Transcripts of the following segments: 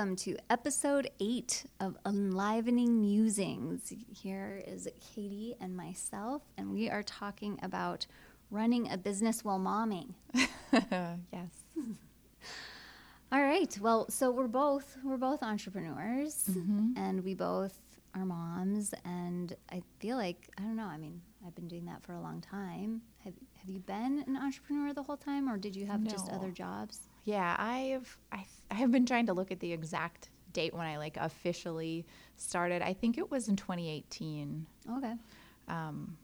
welcome to episode eight of Enlivening Musings. Here is Katie and myself, and we are talking about running a business while momming. yes. All right. Well, so we're both we're both entrepreneurs, mm-hmm. and we both are moms. And I feel like I don't know. I mean, I've been doing that for a long time. Have Have you been an entrepreneur the whole time, or did you have no. just other jobs? Yeah, I've I, I have been trying to look at the exact date when I like officially started. I think it was in 2018. Okay. Um,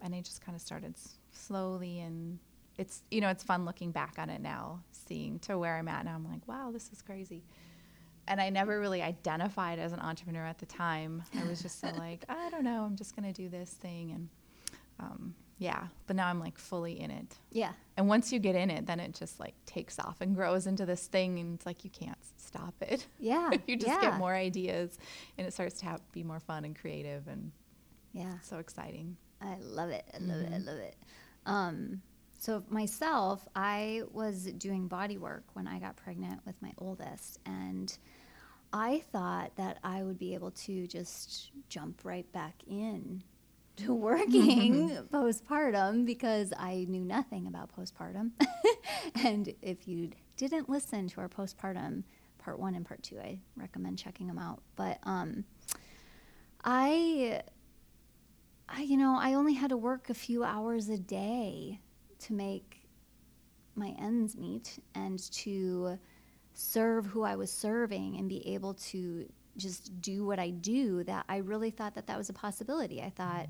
and I just kind of started s- slowly and it's you know it's fun looking back on it now seeing to where i'm at now i'm like wow this is crazy and i never really identified as an entrepreneur at the time i was just so like i don't know i'm just going to do this thing and um, yeah but now i'm like fully in it. Yeah. And once you get in it then it just like takes off and grows into this thing and it's like you can't stop it. Yeah you just yeah. get more ideas and it starts to have, be more fun and creative and yeah. so exciting. I love it i love mm-hmm. it i love it. Um, so, myself, I was doing body work when I got pregnant with my oldest, and I thought that I would be able to just jump right back in to working postpartum because I knew nothing about postpartum. and if you didn't listen to our postpartum part one and part two, I recommend checking them out. But um, I, I, you know, I only had to work a few hours a day to make my ends meet and to serve who I was serving and be able to just do what I do that I really thought that that was a possibility. I thought,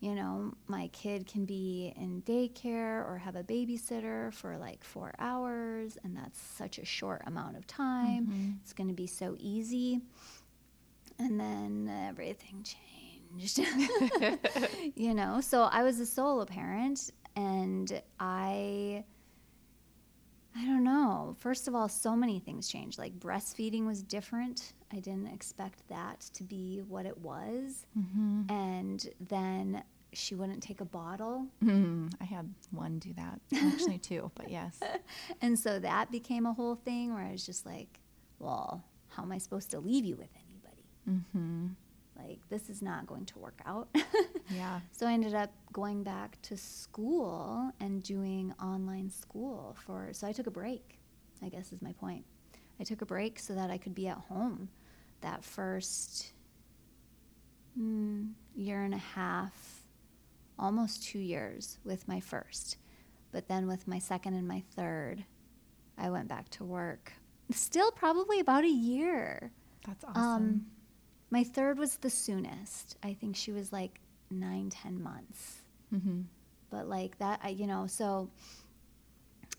you know, my kid can be in daycare or have a babysitter for like 4 hours and that's such a short amount of time. Mm-hmm. It's going to be so easy. And then everything changed. you know, so I was a solo parent and I I don't know. First of all, so many things changed. Like breastfeeding was different. I didn't expect that to be what it was. Mm-hmm. And then she wouldn't take a bottle. Mm, I had one do that, actually two, but yes. and so that became a whole thing where I was just like, well, how am I supposed to leave you with anybody? Mm-hmm like this is not going to work out. yeah. So I ended up going back to school and doing online school for so I took a break. I guess is my point. I took a break so that I could be at home that first mm, year and a half, almost 2 years with my first. But then with my second and my third, I went back to work. Still probably about a year. That's awesome. Um, my third was the soonest. I think she was like nine, ten months. Mm-hmm. But like that, I, you know, so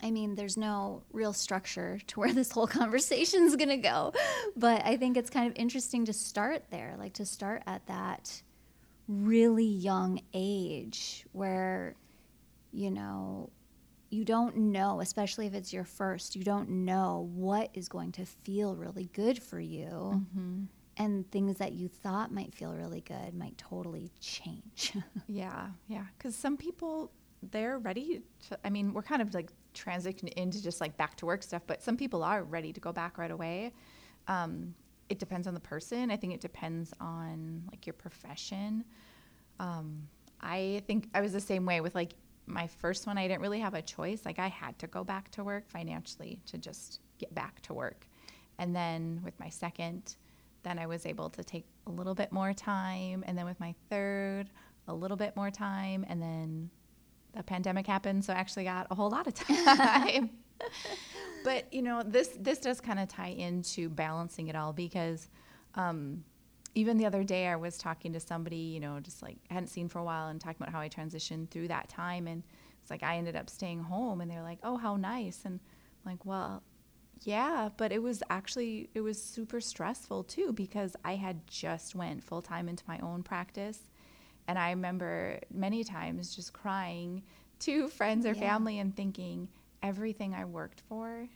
I mean, there's no real structure to where this whole conversation is going to go. But I think it's kind of interesting to start there, like to start at that really young age where, you know, you don't know, especially if it's your first, you don't know what is going to feel really good for you. Mm-hmm and things that you thought might feel really good might totally change. yeah, yeah. Because some people, they're ready to, I mean, we're kind of like transitioning into just like back to work stuff, but some people are ready to go back right away. Um, it depends on the person. I think it depends on like your profession. Um, I think I was the same way with like my first one. I didn't really have a choice. Like I had to go back to work financially to just get back to work. And then with my second, then I was able to take a little bit more time. And then with my third, a little bit more time. And then the pandemic happened. So I actually got a whole lot of time. but, you know, this, this does kind of tie into balancing it all because um, even the other day I was talking to somebody, you know, just like I hadn't seen for a while and talking about how I transitioned through that time. And it's like I ended up staying home and they're like, oh, how nice. And I'm like, well, yeah, but it was actually it was super stressful too because I had just went full time into my own practice and I remember many times just crying to friends or yeah. family and thinking everything I worked for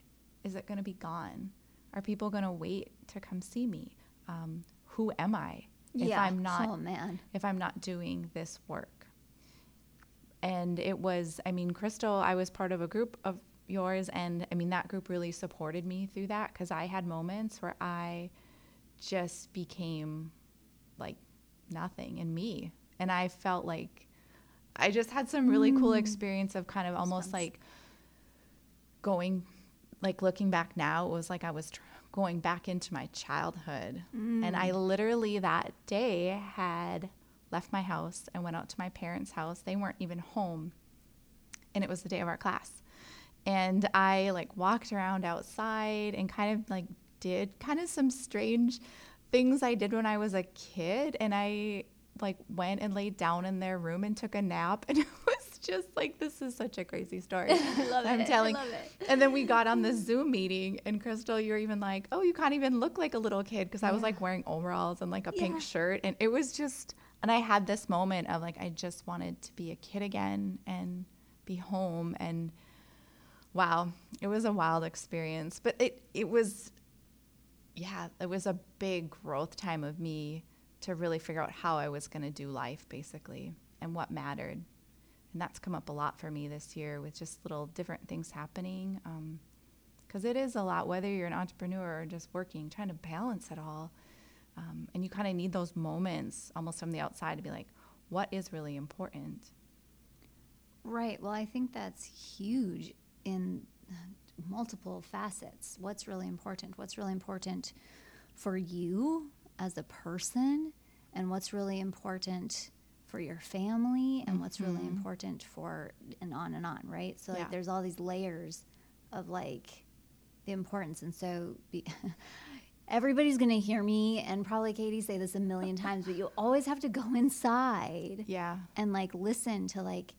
is it going to be gone? Are people going to wait to come see me? Um, who am I if yeah. I'm not oh, man. if I'm not doing this work? And it was I mean Crystal I was part of a group of yours. And I mean, that group really supported me through that because I had moments where I just became like nothing in me. And I felt like I just had some really mm. cool experience of kind of almost like going, like looking back now, it was like I was tr- going back into my childhood. Mm. And I literally that day had left my house and went out to my parents' house. They weren't even home. And it was the day of our class. And I like walked around outside and kind of like did kind of some strange things I did when I was a kid. And I like went and laid down in their room and took a nap. And it was just like, this is such a crazy story. I love I'm it. telling. I love it. And then we got on the Zoom meeting, and Crystal, you were even like, oh, you can't even look like a little kid because yeah. I was like wearing overalls and like a yeah. pink shirt. And it was just, and I had this moment of like, I just wanted to be a kid again and be home. And wow, it was a wild experience. But it, it was, yeah, it was a big growth time of me to really figure out how I was going to do life basically and what mattered. And that's come up a lot for me this year with just little different things happening. Because um, it is a lot, whether you're an entrepreneur or just working, trying to balance it all. Um, and you kind of need those moments almost from the outside to be like, what is really important? Right. Well, I think that's huge in multiple facets. What's really important? What's really important for you as a person and what's really important for your family and mm-hmm. what's really mm-hmm. important for and on and on, right? So yeah. like there's all these layers of like the importance and so be, everybody's going to hear me and probably Katie say this a million times, but you always have to go inside. Yeah. And like listen to like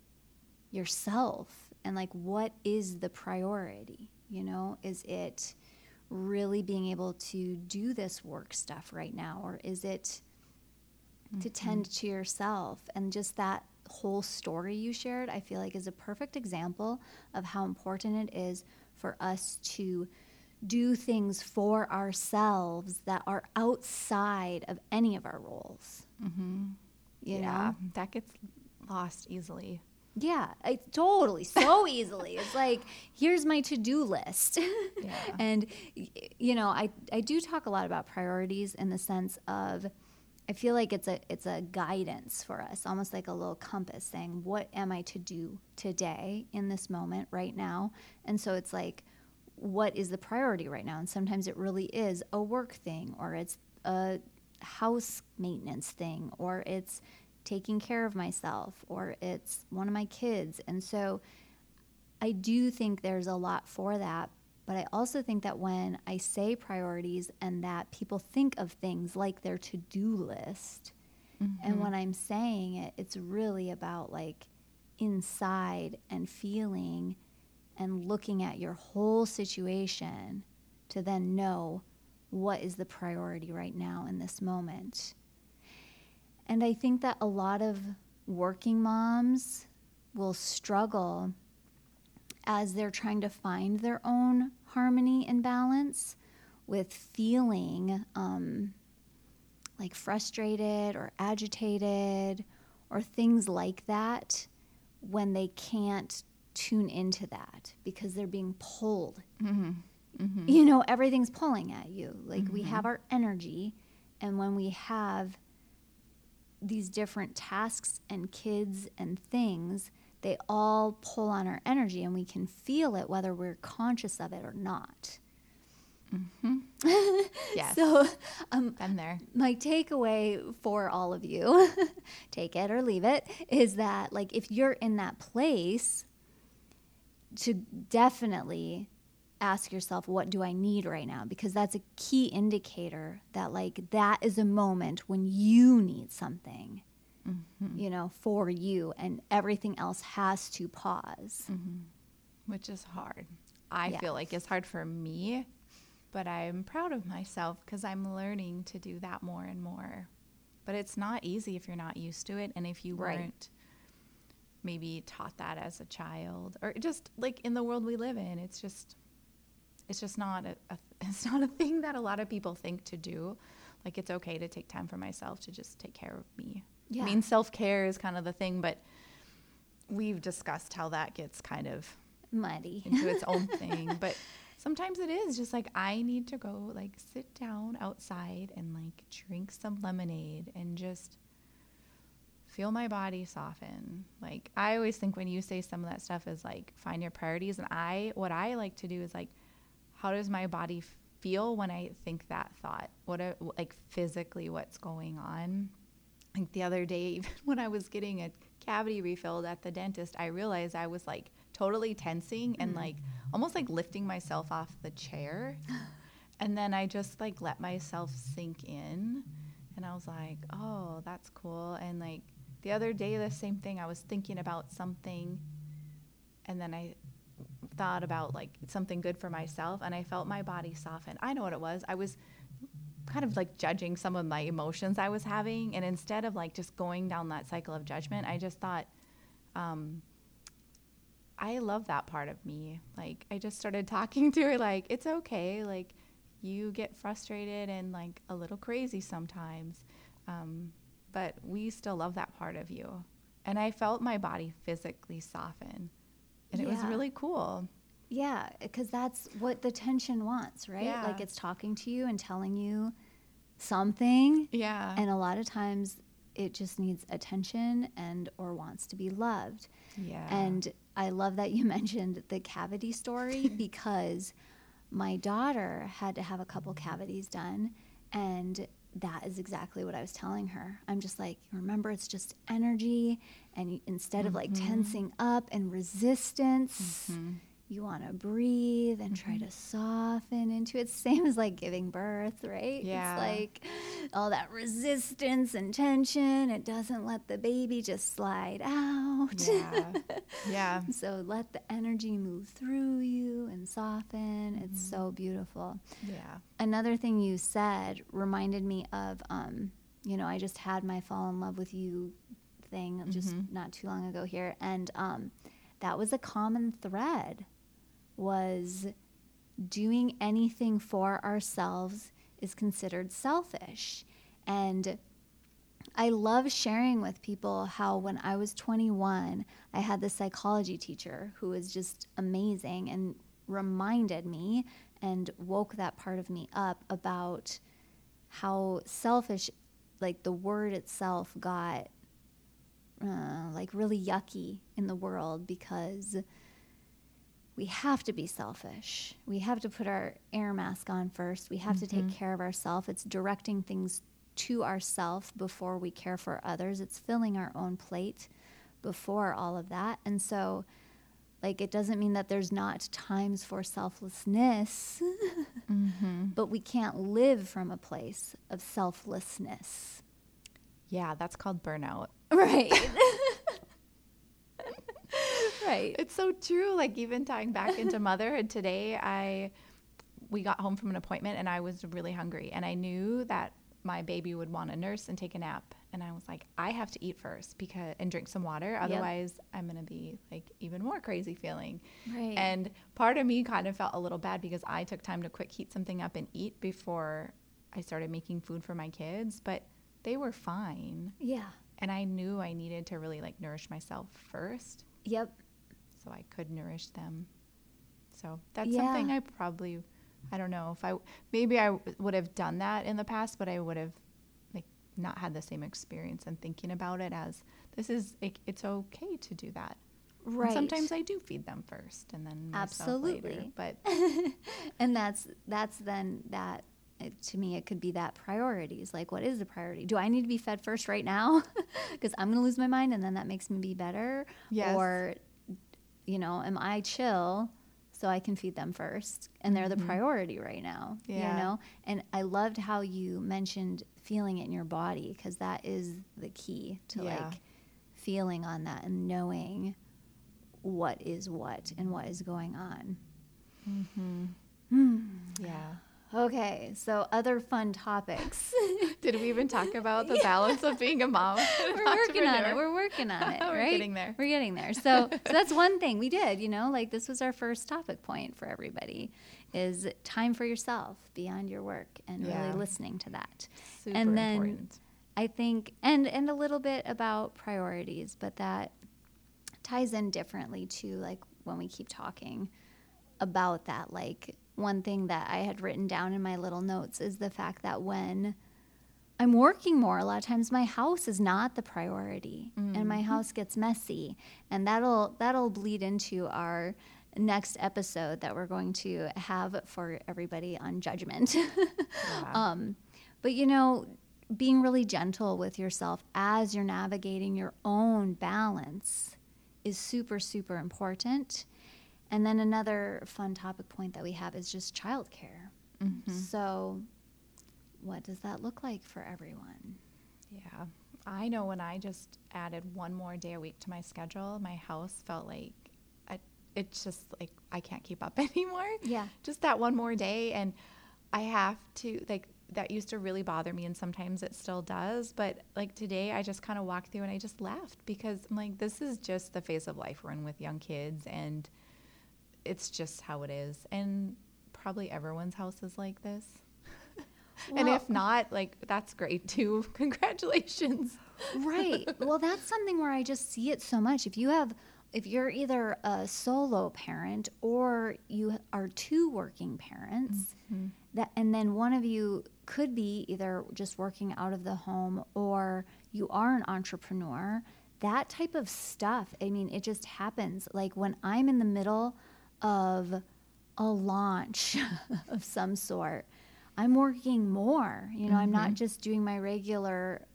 yourself and like what is the priority, you know? Is it really being able to do this work stuff right now? Or is it mm-hmm. to tend to yourself? And just that whole story you shared, I feel like is a perfect example of how important it is for us to do things for ourselves that are outside of any of our roles. Mm-hmm. You yeah, know? that gets lost easily. Yeah, I, totally, so easily. It's like here's my to-do list, yeah. and you know, I I do talk a lot about priorities in the sense of I feel like it's a it's a guidance for us, almost like a little compass saying what am I to do today in this moment right now, and so it's like what is the priority right now, and sometimes it really is a work thing, or it's a house maintenance thing, or it's taking care of myself or it's one of my kids. And so I do think there's a lot for that. But I also think that when I say priorities and that people think of things like their to do list, mm-hmm. and when I'm saying it, it's really about like inside and feeling and looking at your whole situation to then know what is the priority right now in this moment. And I think that a lot of working moms will struggle as they're trying to find their own harmony and balance with feeling um, like frustrated or agitated or things like that when they can't tune into that because they're being pulled. Mm-hmm. Mm-hmm. You know, everything's pulling at you. Like mm-hmm. we have our energy, and when we have these different tasks and kids and things, they all pull on our energy and we can feel it whether we're conscious of it or not. Mm-hmm. yes. So, um, been there. My takeaway for all of you, take it or leave it, is that like if you're in that place, to definitely ask yourself what do i need right now because that's a key indicator that like that is a moment when you need something mm-hmm. you know for you and everything else has to pause mm-hmm. which is hard i yeah. feel like it's hard for me but i'm proud of myself because i'm learning to do that more and more but it's not easy if you're not used to it and if you right. weren't maybe taught that as a child or just like in the world we live in it's just it's just not a, a, it's not a thing that a lot of people think to do. Like it's okay to take time for myself to just take care of me. Yeah. I mean, self care is kind of the thing, but we've discussed how that gets kind of Muddy. into its own thing. But sometimes it is just like I need to go like sit down outside and like drink some lemonade and just feel my body soften. Like I always think when you say some of that stuff is like find your priorities and I what I like to do is like how does my body feel when I think that thought? What like physically what's going on? Like the other day even when I was getting a cavity refilled at the dentist, I realized I was like totally tensing and like mm. almost like lifting myself off the chair. And then I just like let myself sink in and I was like, "Oh, that's cool." And like the other day the same thing, I was thinking about something and then I thought about like something good for myself and I felt my body soften. I know what it was. I was kind of like judging some of my emotions I was having and instead of like just going down that cycle of judgment, I just thought um, I love that part of me. Like I just started talking to her like it's okay. Like you get frustrated and like a little crazy sometimes. Um, but we still love that part of you. And I felt my body physically soften. And it was really cool. Yeah, because that's what the tension wants, right? Yeah. Like it's talking to you and telling you something. Yeah. And a lot of times it just needs attention and or wants to be loved. yeah. And I love that you mentioned the cavity story because my daughter had to have a couple cavities done and that is exactly what I was telling her. I'm just like, remember, it's just energy. And instead of like mm-hmm. tensing up and resistance, mm-hmm. You want to breathe and try to soften into it. Same as like giving birth, right? Yeah. It's like all that resistance and tension. It doesn't let the baby just slide out. yeah. yeah. So let the energy move through you and soften. It's so beautiful. Yeah. Another thing you said reminded me of, um, you know, I just had my fall in love with you thing just not too long ago here, and um, that was a common thread. Was doing anything for ourselves is considered selfish, and I love sharing with people how when I was 21, I had this psychology teacher who was just amazing and reminded me and woke that part of me up about how selfish, like the word itself got uh, like really yucky in the world because we have to be selfish. We have to put our air mask on first. We have to take mm-hmm. care of ourselves. It's directing things to ourselves before we care for others. It's filling our own plate before all of that. And so, like, it doesn't mean that there's not times for selflessness, mm-hmm. but we can't live from a place of selflessness. Yeah. That's called burnout. Right. right. It's so true. Like even tying back into motherhood today, I we got home from an appointment and I was really hungry and I knew that my baby would want a nurse and take a nap and I was like I have to eat first because and drink some water otherwise I'm going to be like even more crazy feeling. Right. And part of me kind of felt a little bad because I took time to quick heat something up and eat before I started making food for my kids, but they were fine. Yeah. And I knew I needed to really like nourish myself first Yep. So I could nourish them. So that's Yeah. something I probably, I don't know if I, maybe I would have done that in the past, but I would have like not had the same experience and thinking about it as this is, it, it's okay to do that. And Right. sometimes I do feed them first and then myself later, Absolutely. but and that's that's then that it, to me it could be that priorities like what is the priority do i need to be fed first right now because i'm going to lose my mind and then that makes me be better Yes. or you know am i chill so i can feed them first and they're the mm-hmm. priority right now Yeah. you know and i loved how you mentioned feeling it in your body because that is the key to Yeah. like feeling on that and knowing what is what and what is going on mm-hmm. hmm. yeah. Okay, so other fun topics. Did we even talk about the balance of being a mom? We're working on it. We're working on it, We're right? getting there. We're getting there. So, so that's one thing we did, you know, like this was our first topic point for everybody is time for yourself beyond your work and Yeah. really listening to that. Super and then important. I think and and a little bit about priorities, but that ties in differently to like when we keep talking about that. Like, one thing that I had written down in my little notes is the fact that when I'm working more, a lot of times my house is not the priority mm-hmm. and my mm-hmm. house gets messy. And that'll that'll bleed into our next episode that we're going to have for everybody on judgment. yeah. um, but you know, being really gentle with yourself as you're navigating your own balance is super, super important. And then another fun topic point that we have is just childcare. Mm-hmm. So, what does that look like for everyone? Yeah. I know when I just added one more day a week to my schedule, my house felt like I, it's just like I can't keep up anymore. Yeah. Just that one more day. And I have to, like, that used to really bother me and sometimes it still does but like today i just kind of walked through and i just laughed because i'm like this is just the phase of life we're in with young kids and it's just how it is. And probably everyone's house is like this. Well, and if not like that's great too. Congratulations. Right. Well that's something where i just see it so much. If you have if you're either a solo parent or you are two working parents mm-hmm. that and then one of you could be either just working out of the home or you are an entrepreneur that type of stuff i mean it just happens. Like when i'm in the middle of a launch of some sort i'm working more you know mm-hmm. i'm not mm-hmm. just doing my regular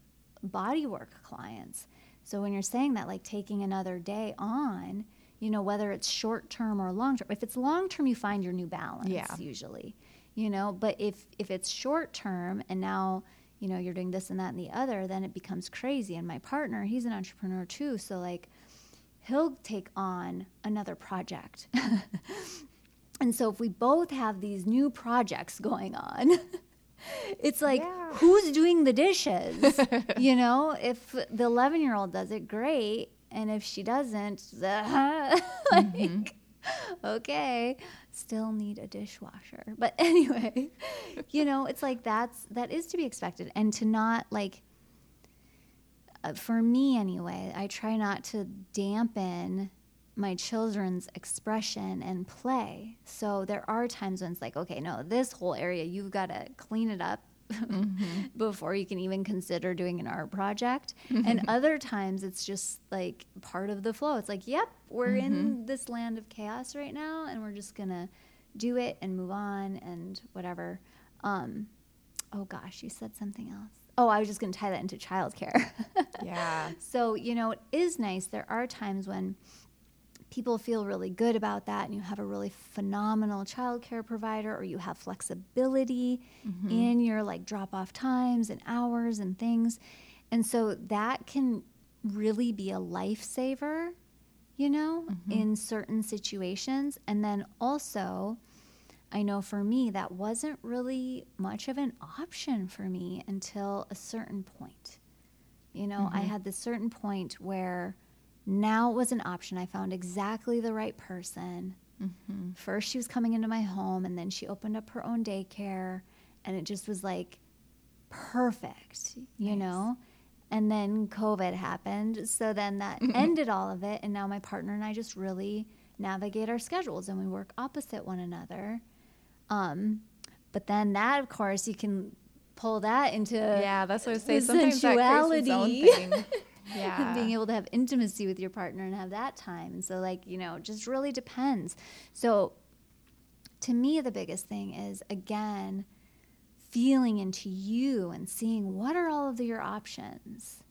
body work clients so when you're saying that, like taking another day on, you know, whether it's short term or long term, if it's long term, you find your new balance yeah. usually, you know, but if, if it's short term and now, you know, you're doing this and that and the other, then it becomes crazy. And my partner, he's an entrepreneur too. So like he'll take on another project. and so if we both have these new projects going on, it's like yeah. who's doing the dishes you know if the 11 year old does it great and if she doesn't like mm-hmm. okay still need a dishwasher but anyway you know it's like that's that is to be expected and to not like for me anyway i try not to dampen my children's expression and play. So there are times when it's like, okay, no, this whole area, you've got to clean it up mm-hmm. before you can even consider doing an art project. Mm-hmm. And other times it's just like part of the flow. It's like, yep, we're mm-hmm. in this land of chaos right now, and we're just going to do it and move on and whatever. Um, oh gosh, you said something else. Oh, I was just going to tie that into childcare. yeah. So, you know, it is nice. There are times when people feel really good about that and you have a really phenomenal childcare provider or you have flexibility mm-hmm. in your like drop off times and hours and things. And so that can really be a lifesaver, you know, mm-hmm. in certain situations. And then also, I know for me, that wasn't really much of an option for me until a certain point. You know, mm-hmm. I had this certain point where now it was an option. I found exactly the right person. Mm-hmm. First, she was coming into my home, and then she opened up her own daycare, and it just was like perfect, you nice. know? And then COVID happened. So then that ended all of it. And now my partner and I just really navigate our schedules and we work opposite one another. Um, but then that, of course, you can pull that into yeah. That's what I say. Sometimes sensuality. yeah. being able to have intimacy with your partner and have that time. And so, like, you know, just really depends. So, to me, the biggest thing is again, feeling into you and seeing what are all of your options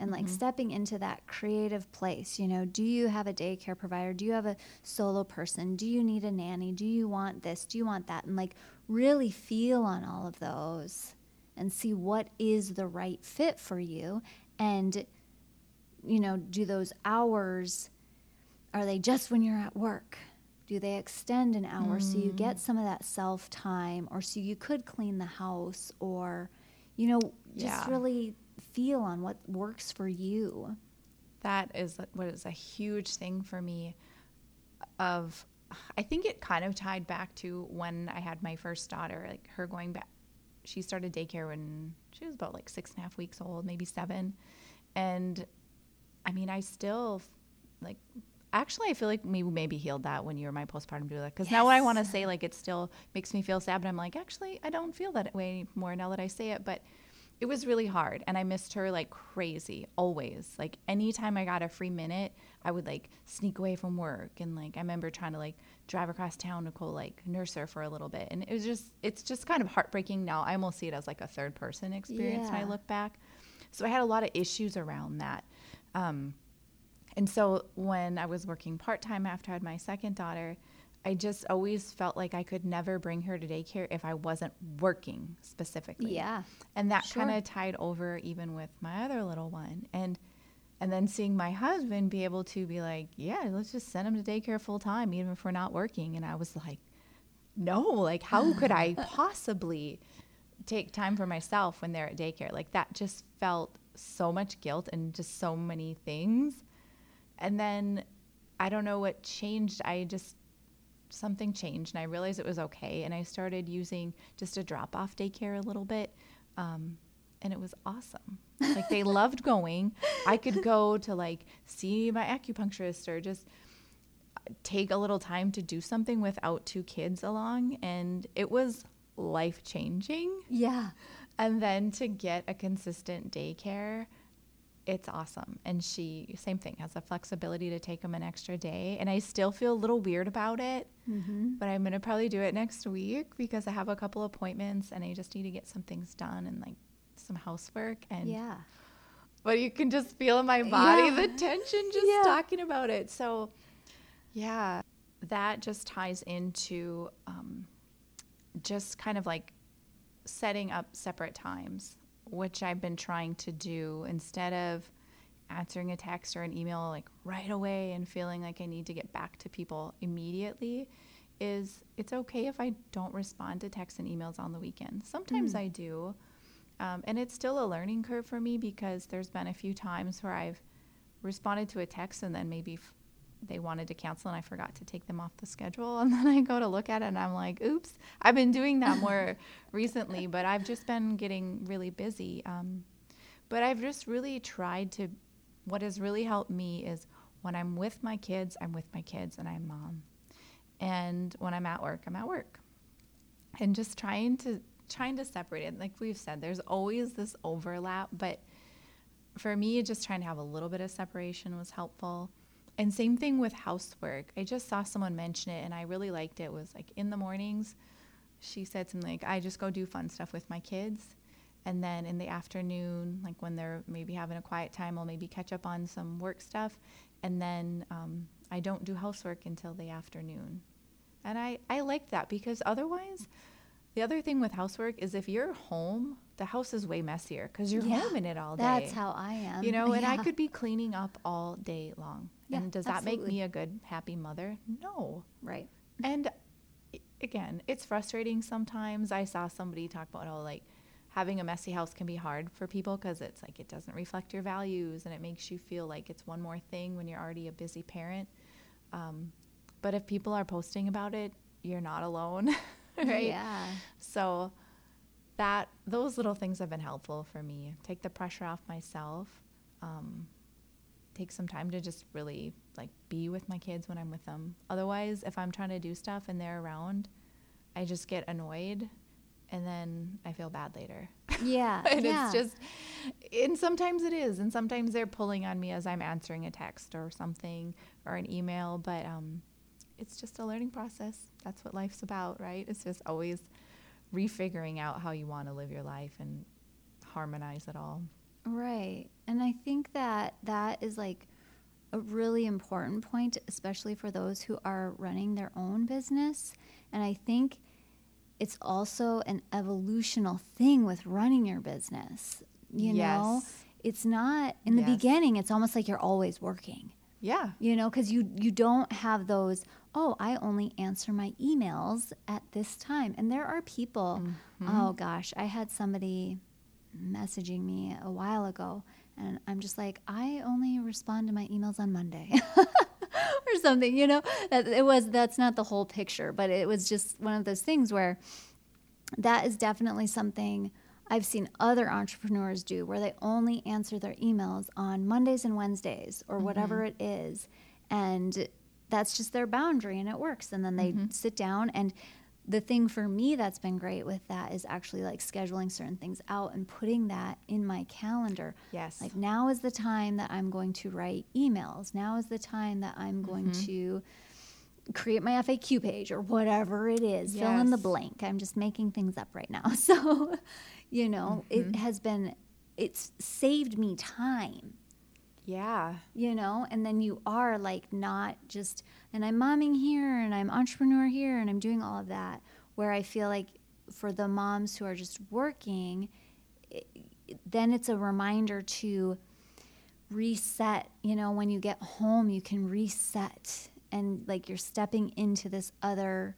and like mm-hmm. stepping into that creative place. You know, do you have a daycare provider? Do you have a solo person? Do you need a nanny? Do you want this? Do you want that? And like really feel on all of those and see what is the right fit for you. And you know, do those hours, are they just when you're at work? Do they extend an hour mm. so you get mm. some of that self time or so you could clean the house or, you know, just yeah. really feel on what works for you? That is what is a huge thing for me of I think it kind of tied back to when I had my first daughter, like her going back. She started daycare when she was about like six and a half weeks old, maybe seven. And I mean, I still like actually, I feel like we maybe healed that when you were my postpartum doula. Because now, what I want to say, like, it still makes me feel sad, but I'm like, actually, I don't feel that way anymore now that I say it. But it was really hard, and I missed her like crazy, always. Like, anytime I got a free minute, I would like sneak away from work, and like, I remember trying to like drive across town to go like nurse her for a little bit, and it was just, it's just kind of heartbreaking now. I almost see it as like a third person experience when I look back. So I had a lot of issues around that. Um, and so when I was working part time after I had my second daughter, I just always felt like I could never bring her to daycare if I wasn't working specifically. Yeah. And that Sure. kind of tied over even with my other little one. And and then seeing my husband be able to be like, yeah, let's just send him to daycare full time, even if we're not working. And I was like, no, like how could I possibly take time for myself when they're at daycare? Like that just felt so much guilt and just so many things. And then I don't know what changed. I just something changed and I realized it was okay. And I started using just a drop off daycare a little bit. Um, and it was awesome. Like they loved going. I could go to like see my acupuncturist or just take a little time to do something without two kids along. And it was life changing. Yeah. And then to get a consistent daycare, it's awesome. And she, same thing, has the flexibility to take them an extra day. And I still feel a little weird about it, Mm-hmm. but I'm going to probably do it next week because I have a couple appointments and I just need to get some things done and like some housework. And Yeah. but you can just feel in my body Yeah. the tension just Yeah. talking about it. So, yeah, that just ties into um, just kind of like setting up separate times, which I've been trying to do instead of answering a text or an email like right away and feeling like I need to get back to people immediately is it's okay if I don't respond to texts and emails on the weekend. Sometimes Mm. I do. Um, and it's still a learning curve for me because there's been a few times where I've responded to a text and then maybe f- they wanted to cancel and I forgot to take them off the schedule. And then I go to look at it and I'm like, oops, I've been doing that more recently, but I've just been getting really busy. Um, but I've just really tried to, what has really helped me is when I'm with my kids, I'm with my kids and I'm mom. And when I'm at work, I'm at work. And just trying to trying to separate it. Like we've said, there's always this overlap, but for me, just trying to have a little bit of separation was helpful. And same thing with housework. I just saw someone mention it and I really liked it. it was like in the mornings, she said something like, I just go do fun stuff with my kids. And then in the afternoon, like when they're maybe having a quiet time, I'll maybe catch up on some work stuff. And then um, I don't do housework until the afternoon. And I, I liked that because otherwise, the other thing with housework is if you're home, the house is way messier because you're Yeah, home in it all day. That's how I am. You know, and I could be cleaning up all day long. Yeah, and does that make me a good, happy mother? No. Right. And again, it's frustrating sometimes. I saw somebody talk about how, like, having a messy house can be hard for people because it's like it doesn't reflect your values and it makes you feel like it's one more thing when you're already a busy parent. Um, but if people are posting about it, you're not alone, right? Yeah. So that those little things have been helpful for me. Take the pressure off myself. Um, take some time to just really like be with my kids when I'm with them. Otherwise, if I'm trying to do stuff and they're around, I just get annoyed and then I feel bad later. Yeah. and yeah. it's just and sometimes it is and sometimes they're pulling on me as I'm answering a text or something or an email, but um it's just a learning process. That's what life's about, right? It's just always refiguring out how you want to live your life and harmonize it all. Right. And I think that that is like a really important point, especially for those who are running their own business. And I think it's also an evolutional thing with running your business. You know, it's not in the Yes. beginning, it's almost like you're always working. Yeah. You know, because you you don't have those. Oh, I only answer my emails at this time, and there are people. Mm-hmm. Oh gosh, I had somebody messaging me a while ago, and I'm just like, I only respond to my emails on Monday. or something, you know. That it was that's not the whole picture, but it was just one of those things where that is definitely something I've seen other entrepreneurs do where they only answer their emails on Mondays and Wednesdays or whatever it is. and that's just their boundary and it works and then they sit down and the thing for me that's been great with that is actually like scheduling certain things out and putting that in my calendar Yes. like now is the time that i'm going to write emails now is the time that i'm going Mm-hmm. to create my faq page or whatever it is fill in the blank. I'm just making things up right now. So you know Mm-hmm. it has been it's saved me time. Yeah. you know and then you are like not just and i'm momming here and i'm entrepreneur here and i'm doing all of that where i feel like for the moms who are just working i then it's a reminder to reset. You know when you get home you can reset and like you're stepping into this other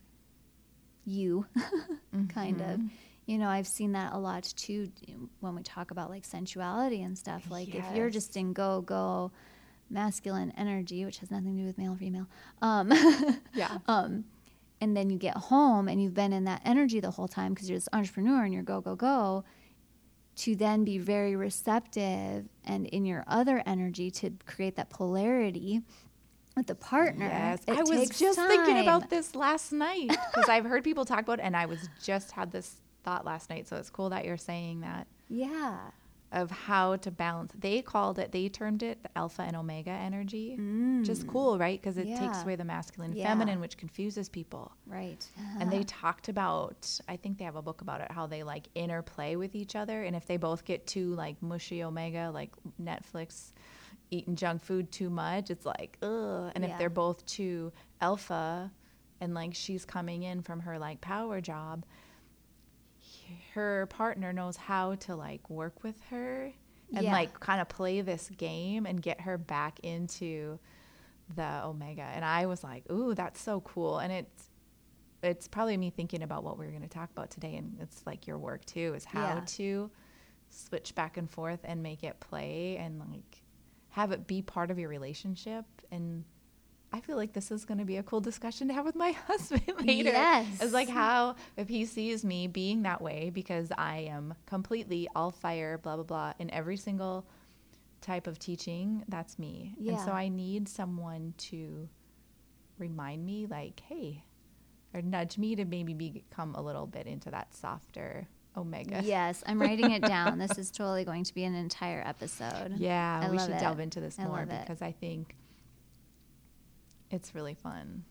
you kind of. You know i've seen that a lot too when we talk about like sensuality and stuff. Like if you're just in go go masculine energy which has nothing to do with male or female um Yeah. um and then you get home and you've been in that energy the whole time because you're this entrepreneur and you're go go go to then be very receptive and in your other energy to create that polarity with the partner Yes, it I was takes just thinking about this last night because I've heard people talk about it, and I was just had this thought last night. So it's cool that you're saying that yeah of how to balance. They called it, they termed it the alpha and omega energy. Just cool, right? Because it takes Mm. Away the masculine, Yeah. feminine, which confuses people. right And they talked about, I think they have a book about it, how they like interplay with each other. And if they both get too like mushy omega, like Netflix, eating junk food too much, it's like, ugh. And Yeah. if they're both too alpha and like she's coming in from her like power job, her partner knows how to like work with her and Yeah. like kind of play this game and get her back into the omega. And I was like, ooh, that's so cool. And it's, it's probably me thinking about what we are going to talk about today and it's like your work too is how Yeah. to switch back and forth and make it play and like have it be part of your relationship and I feel like this is going to be a cool discussion to have with my husband later. Yes. It's like how if he sees me being that way because I am completely all fire, blah blah blah, in every single type of teaching, that's me. Yeah. And so I need someone to remind me, like, hey, or nudge me to maybe become a little bit into that softer omega. yes i'm writing it down this is totally going to be an entire episode Yeah, I we should it. delve into this I more because I think it's really fun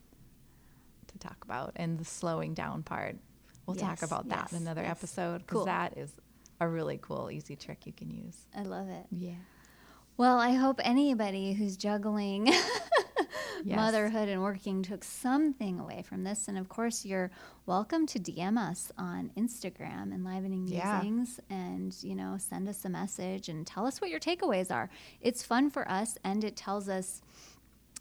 to talk about and the slowing down part. We'll talk about that yes, in another yes. episode because Cool. that is a really cool, easy trick you can use. i love it Yeah. well i hope anybody who's juggling Yes. motherhood and working took something away from this. And of course, you're welcome to DM us on Instagram, Enlivening Yeah. Musings, and you know, send us a message and tell us what your takeaways are. It's fun for us, and it tells us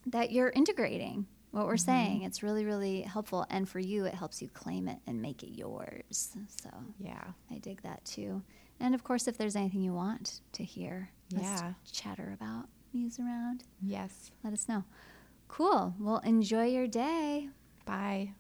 that you're integrating what we're mm-hmm. saying. It's really, really helpful, and for you, it helps you claim it and make it yours. So Yeah. I dig that too. And of course, if there's anything you want to hear us Yeah. chatter about, muse around, Yes. let us know. Cool. Well, enjoy your day. Bye.